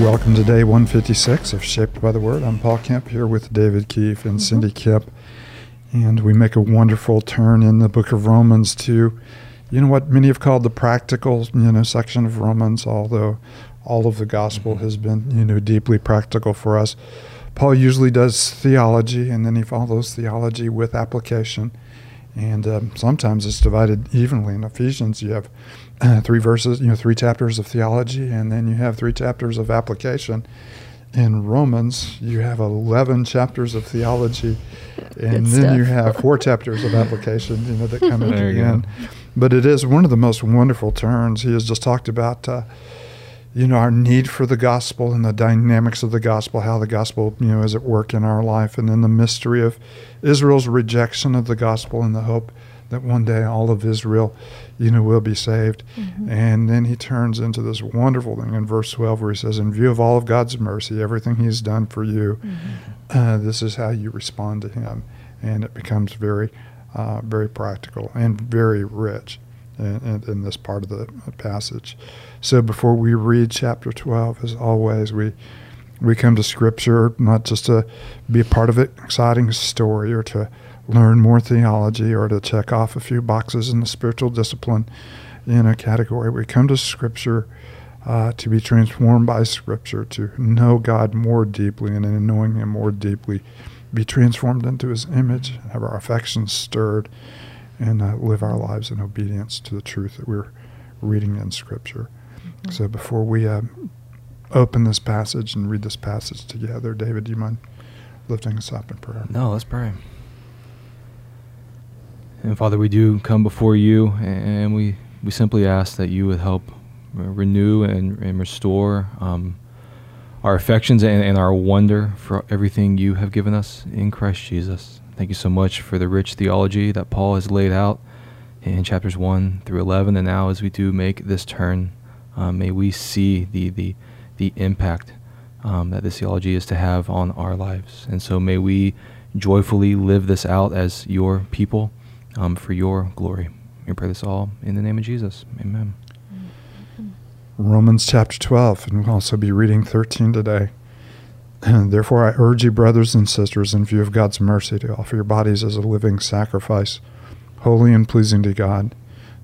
Welcome to day 156 of Shaped by the Word. I'm Paul Kemp here with David Keefe and mm-hmm. Cindy Kemp. And we make a wonderful turn in the book of Romans to, you know, what many have called the practical, you know, section of Romans, although all of the gospel mm-hmm. has been, you know, deeply practical for us. Paul usually does theology and then he follows theology with application. And um, sometimes it's divided evenly. In Ephesians, you have uh, three verses, you know, three chapters of theology, and then you have three chapters of application. In Romans, you have 11 chapters of theology, and Good then stuff. you have four chapters of application, you know, that come at There the you go. But it is one of the most wonderful turns. He has just talked about, uh, you know, our need for the gospel and the dynamics of the gospel, how the gospel, you know, is at work in our life, and then the mystery of Israel's rejection of the gospel and the hope that one day all of Israel, you know, will be saved. And then he turns into this wonderful thing in verse 12 where he says, In view of all of God's mercy, everything he's done for you, uh, this is how you respond to him. And it becomes very, uh, very practical and very rich in, this part of the passage. So before we read chapter 12, as always, we we come to Scripture not just to be a part of an exciting story or to learn more theology or to check off a few boxes in the spiritual discipline in a category. We come to Scripture uh, to be transformed by Scripture, to know God more deeply, and in knowing Him more deeply, be transformed into His image, have our affections stirred, and uh, live our lives in obedience to the truth that we're reading in Scripture. So before we uh, open this passage and read this passage together, David, do you mind lifting us up in prayer? No, let's pray. And Father, we do come before you, and we, we simply ask that you would help renew and, and restore um, our affections and, and our wonder for everything you have given us in Christ Jesus. Thank you so much for the rich theology that Paul has laid out in chapters 1 through 11. And now, as we do make this turn, um, may we see the, the, the impact um, that this theology is to have on our lives. And so may we joyfully live this out as your people um, for your glory. We pray this all in the name of Jesus. Amen. Romans chapter 12, and we'll also be reading 13 today. Therefore, I urge you, brothers and sisters, in view of God's mercy, to offer your bodies as a living sacrifice, holy and pleasing to God.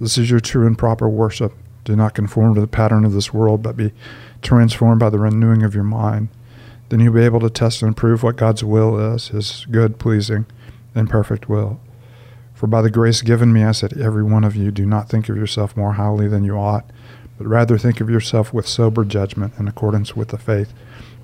This is your true and proper worship. Do not conform to the pattern of this world, but be transformed by the renewing of your mind. Then you'll be able to test and prove what God's will is, his good, pleasing, and perfect will. For by the grace given me, I said, every one of you, do not think of yourself more highly than you ought but rather think of yourself with sober judgment in accordance with the faith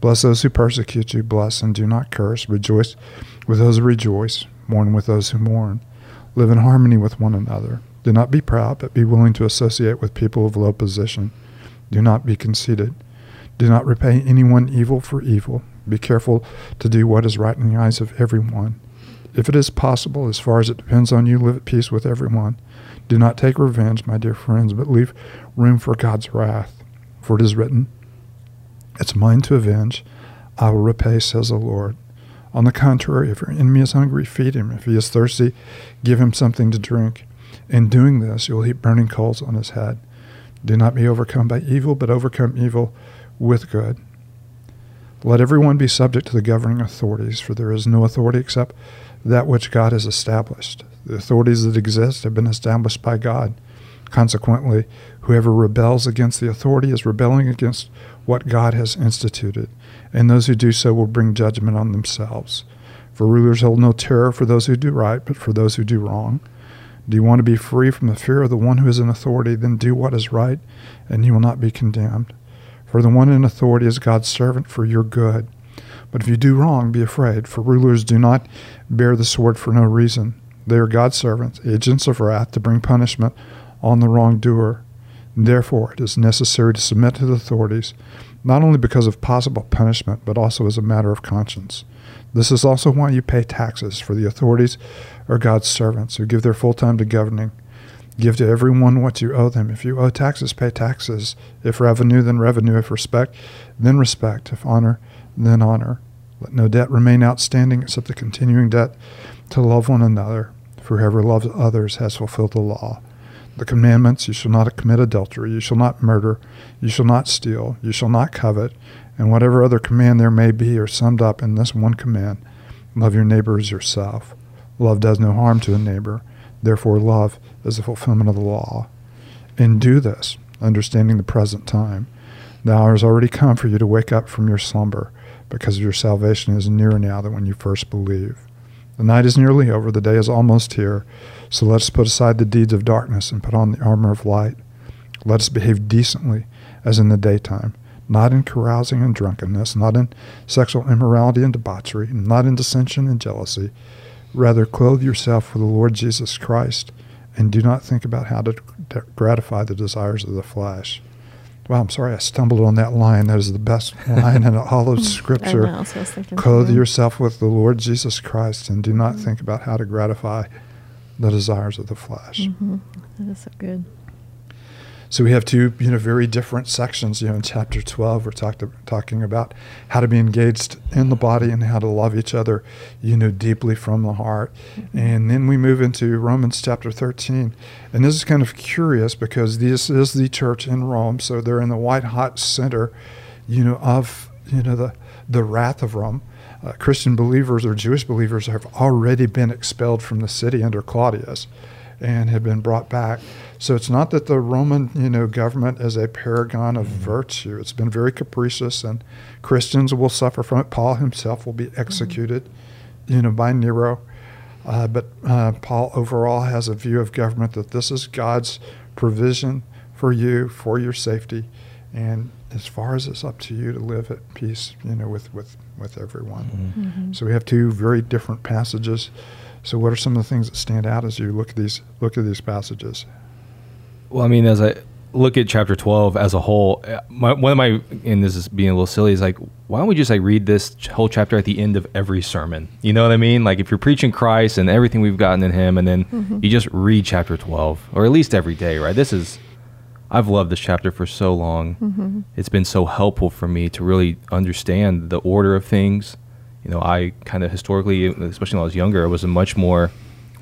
Bless those who persecute you. Bless and do not curse. Rejoice with those who rejoice. Mourn with those who mourn. Live in harmony with one another. Do not be proud, but be willing to associate with people of low position. Do not be conceited. Do not repay anyone evil for evil. Be careful to do what is right in the eyes of everyone. If it is possible, as far as it depends on you, live at peace with everyone. Do not take revenge, my dear friends, but leave room for God's wrath. For it is written, It's mine to avenge. I will repay, says the Lord. On the contrary, if your enemy is hungry, feed him. If he is thirsty, give him something to drink. In doing this, you will heap burning coals on his head. Do not be overcome by evil, but overcome evil with good. Let everyone be subject to the governing authorities, for there is no authority except that which God has established. The authorities that exist have been established by God. Consequently, whoever rebels against the authority is rebelling against what God has instituted, and those who do so will bring judgment on themselves. For rulers hold no terror for those who do right, but for those who do wrong. Do you want to be free from the fear of the one who is in authority? Then do what is right, and you will not be condemned. For the one in authority is God's servant for your good. But if you do wrong, be afraid, for rulers do not bear the sword for no reason. They are God's servants, agents of wrath to bring punishment on the wrongdoer. Therefore, it is necessary to submit to the authorities, not only because of possible punishment, but also as a matter of conscience. This is also why you pay taxes, for the authorities are God's servants who give their full time to governing. Give to everyone what you owe them. If you owe taxes, pay taxes. If revenue, then revenue. If respect, then respect. If honor, then honor. Let no debt remain outstanding except the continuing debt to love one another. For whoever loves others has fulfilled the law. The commandments you shall not commit adultery, you shall not murder, you shall not steal, you shall not covet, and whatever other command there may be are summed up in this one command love your neighbor as yourself. Love does no harm to a neighbor. Therefore, love is the fulfillment of the law. And do this, understanding the present time. The hour has already come for you to wake up from your slumber, because your salvation is nearer now than when you first believed. The night is nearly over, the day is almost here. So let us put aside the deeds of darkness and put on the armor of light. Let us behave decently as in the daytime, not in carousing and drunkenness, not in sexual immorality and debauchery, not in dissension and jealousy. Rather, clothe yourself with the Lord Jesus Christ and do not think about how to gratify the desires of the flesh. Well, I'm sorry I stumbled on that line. That is the best line in all of Scripture. Know, so Clothe yourself with the Lord Jesus Christ and do not mm-hmm. think about how to gratify the desires of the flesh. Mm-hmm. That is so good. So we have two, you know, very different sections. You know, in chapter 12, we're talk to, talking about how to be engaged in the body and how to love each other, you know, deeply from the heart. Mm-hmm. And then we move into Romans chapter 13. And this is kind of curious because this is the church in Rome. So they're in the white hot center, you know, of, you know, the, the wrath of Rome. Uh, Christian believers or Jewish believers have already been expelled from the city under Claudius and have been brought back. So it's not that the Roman, you know, government is a paragon of mm-hmm. virtue. It's been very capricious, and Christians will suffer from it. Paul himself will be mm-hmm. executed, mm-hmm. you know, by Nero. Uh, but uh, Paul overall has a view of government that this is God's provision for you, for your safety, and as far as it's up to you to live at peace, you know, with with with everyone. Mm-hmm. mm-hmm. So we have two very different passages. So what are some of the things that stand out as you look at these look at these passages? Well, I mean, as I look at chapter 12 as a whole, uh, my, one of my, and this is being a little silly, is like, why don't we just like read this whole chapter at the end of every sermon? You know what I mean? Like if you're preaching Christ and everything we've gotten in him, and then mm-hmm. you just read chapter 12, or at least every day, right? This is, I've loved this chapter for so long. Mm-hmm. It's been so helpful for me to really understand the order of things. You know, I kind of historically, especially when I was younger, I was a much more,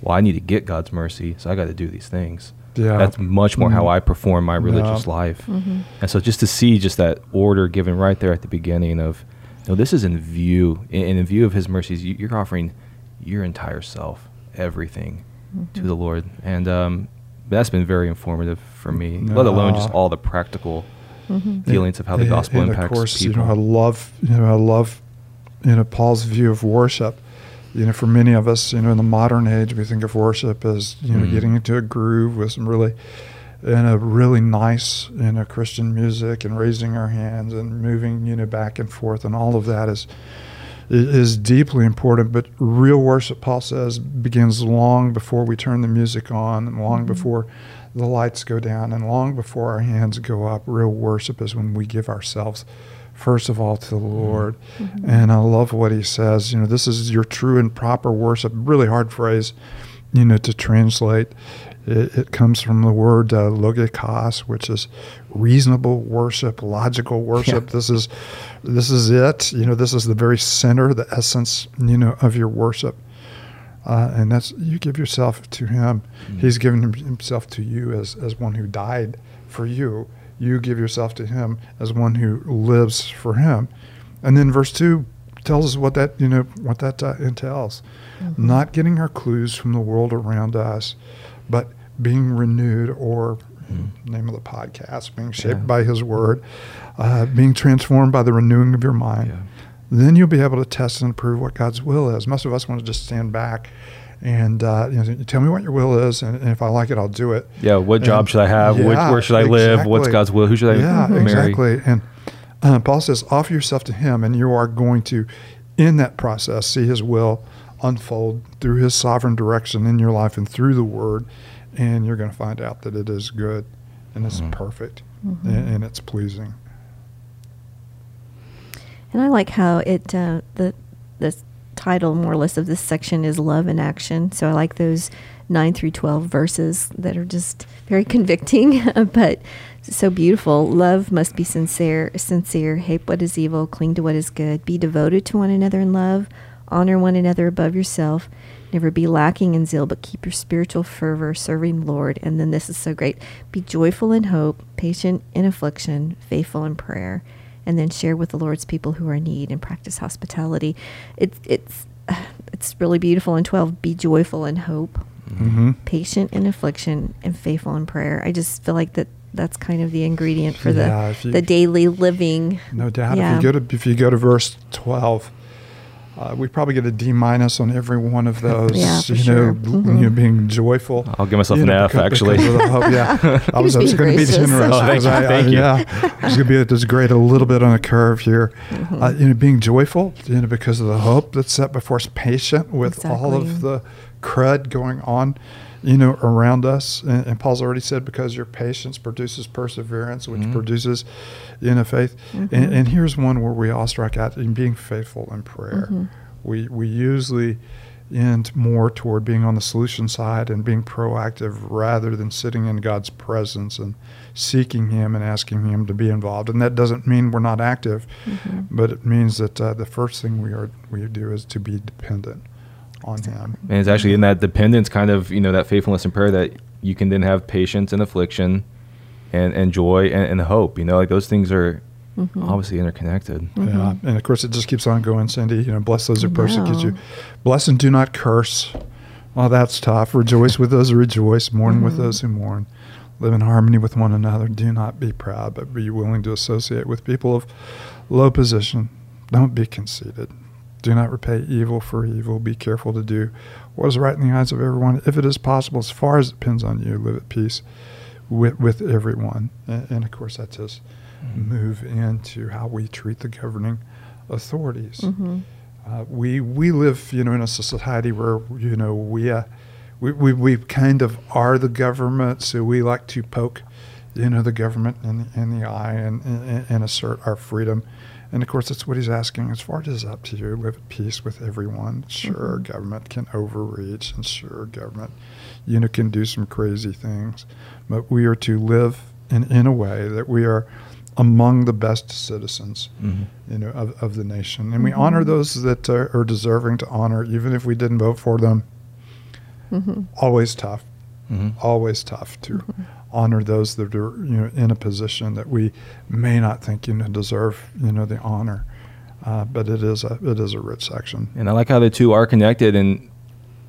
well, I need to get God's mercy, so I got to do these things. Yeah. That's much more mm-hmm. how I perform my religious yeah. life. Mm-hmm. And so just to see just that order given right there at the beginning of, you know, this is in view, in, in view of his mercies, you, are offering your entire self, everything mm-hmm. to the Lord. And um, that's been very informative for me, no. let alone just all the practical mm-hmm. feelings of how the gospel and, and impacts of course, people. You know, I love, you know, I love, you know, Paul's view of worship you know, for many of us, you know, in the modern age, we think of worship as you know, mm. getting into a groove with some really, in a really nice, you know, Christian music and raising our hands and moving, you know, back and forth, and all of that is is deeply important. But real worship, Paul says, begins long before we turn the music on, and long mm-hmm. before the lights go down, and long before our hands go up. Real worship is when we give ourselves first of all to the Lord. Mm-hmm. And I love what he says. You know, this is your true and proper worship. Really hard phrase, you know, to translate. It, it comes from the word uh, logikos, which is reasonable worship, logical worship. Yeah. This is this is it. You know, this is the very center, the essence, you know, of your worship. Uh, and that's you give yourself to Him. Mm-hmm. He's given Himself to you as as one who died for you you give yourself to him as one who lives for him. And then verse 2 tells us what that, you know, what that uh, entails. Mm-hmm. Not getting our clues from the world around us, but being renewed or, mm-hmm. name of the podcast, being shaped yeah. by His Word, uh, being transformed by the renewing of your mind. Yeah. Then you'll be able to test and prove what God's will is. Most of us want to just stand back and uh, you, know, tell me what your will is, and, and, if I like it, I'll do it. Yeah, what and, job should I have? Yeah, Which, where should I exactly. live? What's God's will? Who should I marry? yeah, marry? exactly. And uh, Paul says, offer yourself to Him, and you are going to, in that process, see His will unfold through His sovereign direction in your life and through the Word, and you're going to find out that it is good, and it's mm-hmm. perfect, mm-hmm. And, and, it's pleasing. And I like how it uh, the the title more or less of this section is love in action. So I like those nine through twelve verses that are just very convicting, but so beautiful. Love must be sincere, sincere, hate what is evil, cling to what is good, be devoted to one another in love, honor one another above yourself, never be lacking in zeal, but keep your spiritual fervor serving the Lord. And then this is so great. Be joyful in hope, patient in affliction, faithful in prayer, and then share with the Lord's people who are in need and practice hospitality. It's it's it's really beautiful in 12 be joyful in hope mm-hmm. patient in affliction and faithful in prayer i just feel like that that's kind of the ingredient for yeah, the you, the daily living. No doubt. Yeah. If you go to if you go to verse twelve, uh, we probably get a D minus on every one of those. yeah, you sure. know, mm-hmm. you know, being joyful. I'll give myself an know, F because, actually. Because yeah, I was, was going to be generous. Oh, thank you. I, thank I, you. Yeah, it's going to be a, grade a little bit on a curve here. Mm-hmm. Uh, you know, being joyful, you know, because of the hope that's set before us, patient with exactly. all of the crud going on you know, around us. And, and, Paul's already said, because your patience produces perseverance, which mm-hmm. produces, you know, faith. Mm-hmm. And, and, here's one where we all strike out in being faithful in prayer. Mm-hmm. We we usually end more toward being on the solution side and being proactive rather than sitting in God's presence and seeking Him and asking Him to be involved. And that doesn't mean we're not active, mm-hmm. but it means that uh, the first thing we are we do is to be dependent on him. And it's actually in that dependence, kind of, you know, that faithfulness in prayer that you can then have patience and affliction and, and joy and, and hope. You know, like those things are mm-hmm. obviously interconnected. Mm-hmm. Yeah. And of course, it just keeps on going, Cindy. You know, bless those who persecute you. Bless and do not curse. Well, that's tough. Rejoice with those who rejoice, mourn mm-hmm. with those who mourn. Live in harmony with one another. Do not be proud, but be willing to associate with people of low position. Don't be conceited. Do not repay evil for evil. Be careful to do what is right in the eyes of everyone. If it is possible, as far as it depends on you, live at peace with, with everyone. And, and of course, that's just mm-hmm. move into how we treat the governing authorities. Mm-hmm. Uh, we we live, you know, in a society where you know we uh, we, we we kind of are the government, so we like to poke, you know, the government in the, in the eye and, and, and assert our freedom and of course, that's what he's asking. As far as it's up to you, live at peace with everyone. Sure, mm-hmm. government can overreach, and sure, government, you know, can do some crazy things. But we are to live in, in a way that we are among the best citizens, mm-hmm. you know, of, of the nation. And we mm-hmm. honor those that are, are, deserving to honor, even if we didn't vote for them. Mm-hmm. Always tough. Mm-hmm. Always tough to mm-hmm honor those that are you know in a position that we may not think you know deserve you know the honor. Uh, but it is a it is a rich section. And I like how the two are connected. And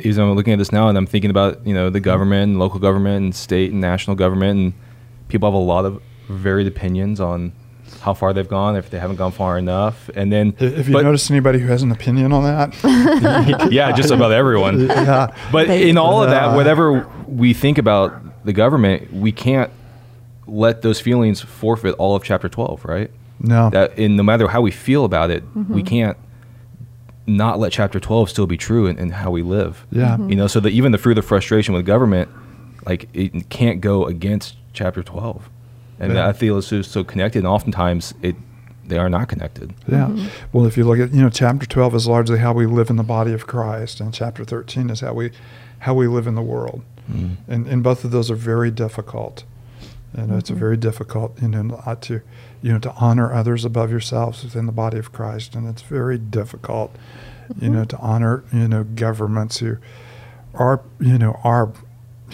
as I'm looking at this now, and I'm thinking about you know the government, and local government, and state and national government, and people have a lot of varied opinions on how far they've gone, if they haven't gone far enough, and then if you but, notice anybody who has an opinion on that, yeah, just about everyone. Yeah, but in all of that, whatever we think about the government, we can't let those feelings forfeit all of chapter 12, right? No. That in no matter how we feel about it, mm-hmm. we can't not let chapter 12 still be true in, in how we live. Yeah. Mm-hmm. You know, so that even the fruit of frustration with government, like it can't go against chapter 12. And yeah. I feel it's just so connected and oftentimes it they are not connected. Yeah. Mm-hmm. Well, if you look at, you know, chapter 12 is largely how we live in the body of Christ and chapter 13 is how we how we live in the world. Mm. And, and both of those are very difficult. And mm-hmm. it's very difficult, you know, to, you know, to honor others above yourselves within the body of Christ. And it's very difficult, mm-hmm. you know, to honor, you know, governments who are, you know, are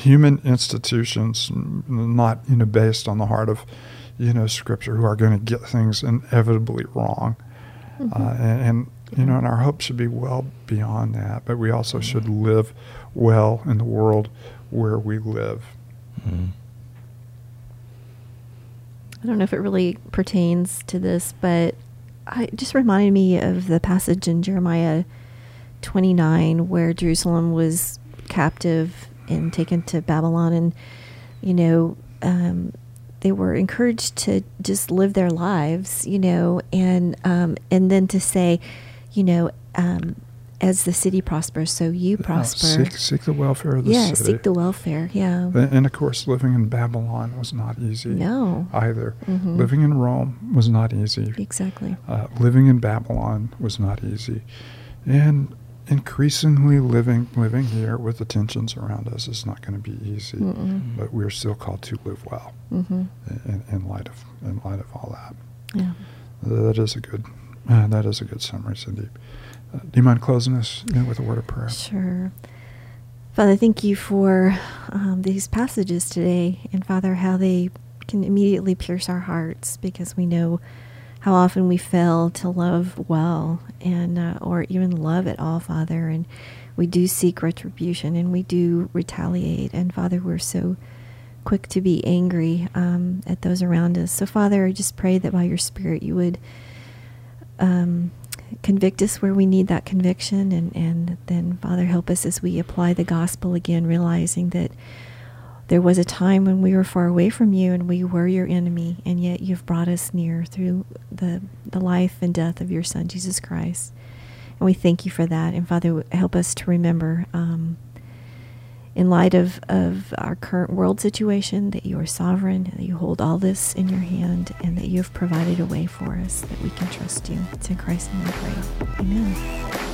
human institutions, not, you know, based on the heart of, you know, Scripture, who are going to get things inevitably wrong. Mm-hmm. Uh, and, and, you know, and our hope should be well beyond that, but we also mm-hmm. should live well in the world where we live. Mm-hmm. I don't know if it really pertains to this, but I it just reminded me of the passage in Jeremiah 29 where Jerusalem was captive and taken to Babylon, and you know um, they were encouraged to just live their lives, you know, and um, and then to say, you know. Um, as the city prospers, so you Uh, prosper. seek, seek the welfare of the yeah, city. Yeah, seek the welfare. Yeah. And and of course, living in Babylon was not easy No. either. Mhm. Living in Rome was not easy. Exactly. Uh, living in Babylon was not easy. And increasingly living living here with the tensions around us is not going to be easy. Mm-mm. But we're still called to live well Mm-hmm. in, in light of in light of all that. Yeah. That is a good uh, that is a good summary, Cindy. Uh, do you mind closing us you know, with a word of prayer? Sure. Father, thank you for um, these passages today, and Father, how they can immediately pierce our hearts because we know how often we fail to love well and uh, or even love at all, Father, and we do seek retribution and we do retaliate, and Father, we're so quick to be angry um, at those around us. So, Father, I just pray that by your Spirit you would um, convict us where we need that conviction, and, and then, Father, help us as we apply the gospel again, realizing that there was a time when we were far away from you and we were your enemy, and yet you've brought us near through the, the life and death of your Son, Jesus Christ. And we thank you for that. And Father, help us to remember, um, in light of, of our current world situation, that you are sovereign, that you hold all this in your hand, and that you have provided a way for us that we can trust you. It's in Christ's name we pray. Amen.